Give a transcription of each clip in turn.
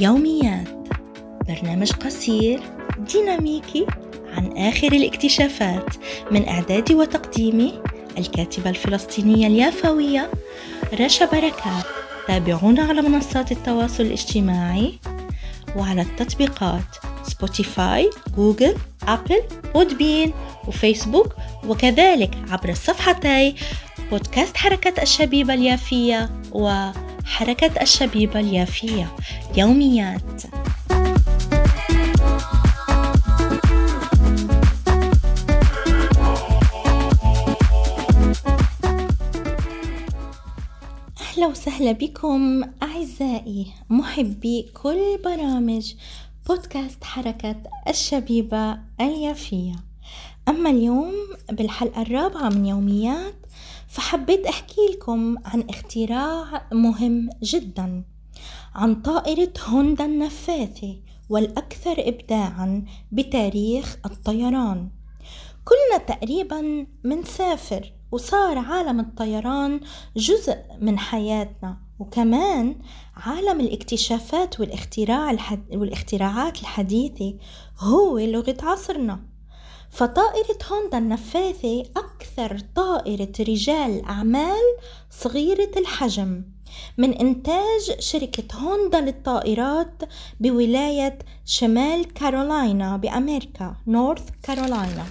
يوميات برنامج قصير ديناميكي عن آخر الاكتشافات من إعدادي وتقديمي الكاتبة الفلسطينية اليافوية رشا بركات. تابعونا على منصات التواصل الاجتماعي وعلى التطبيقات Spotify Google Apple Podbean و Facebook وكذلك عبر الصفحتي بودكاست حركة الشبيبة اليافية وحركة الشبيبة اليافية يوميات. أهلا وسهلا بكم أعزائي محبي كل برامج بودكاست حركة الشبيبة اليافية. أما اليوم بالحلقة الرابعة من يوميات فحبيت أحكي لكم عن اختراع مهم جدا عن طائرة هوندا النفاثة والأكثر إبداعا بتاريخ الطيران. كلنا تقريبا منسافر وصار عالم الطيران جزء من حياتنا وكمان عالم الاكتشافات والاختراع الحد... والاختراعات الحديثة هو لغة عصرنا. فطائرة هوندا النفاثة أكثر طائرة رجال أعمال صغيرة الحجم من إنتاج شركة هوندا للطائرات بولاية شمال كارولاينا بأمريكا نورث كارولاينا.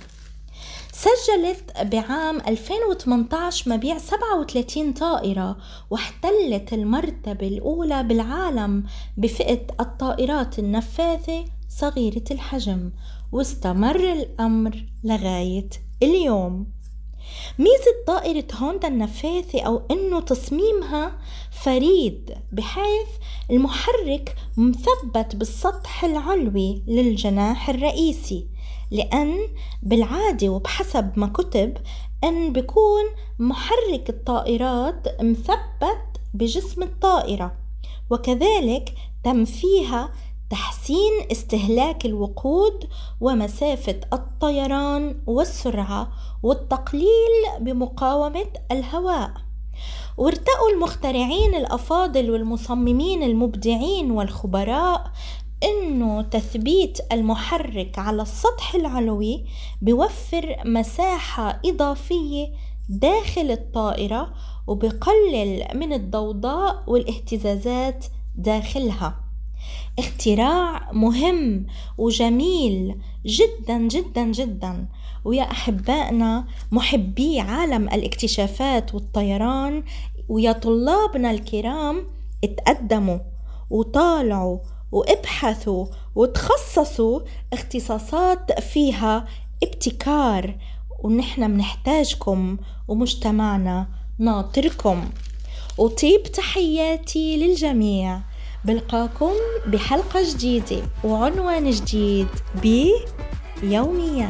سجلت بعام 2018 مبيع 37 طائرة واحتلت المرتبة الأولى بالعالم بفئة الطائرات النفاثة صغيرة الحجم. واستمر الأمر لغاية اليوم. ميزة طائرة هوندا النفاثة أو أنه تصميمها فريد بحيث المحرك مثبت بالسطح العلوي للجناح الرئيسي لأن بالعادة وبحسب ما كتب أن بيكون محرك الطائرات مثبت بجسم الطائرة وكذلك تم فيها تحسين استهلاك الوقود ومسافة الطيران والسرعة والتقليل بمقاومة الهواء. وارتأوا المخترعين الأفاضل والمصممين المبدعين والخبراء إنه تثبيت المحرك على السطح العلوي بيوفر مساحة إضافية داخل الطائرة وبقلل من الضوضاء والاهتزازات داخلها. اختراع مهم وجميل جدا جدا جدا. ويا أحبائنا محبي عالم الاكتشافات والطيران ويا طلابنا الكرام اتقدموا وطالعوا وابحثوا وتخصصوا اختصاصات فيها ابتكار. ونحن منحتاجكم ومجتمعنا ناطركم. وطيب تحياتي للجميع. بلقاكم بحلقة جديدة وعنوان جديد بيوميات.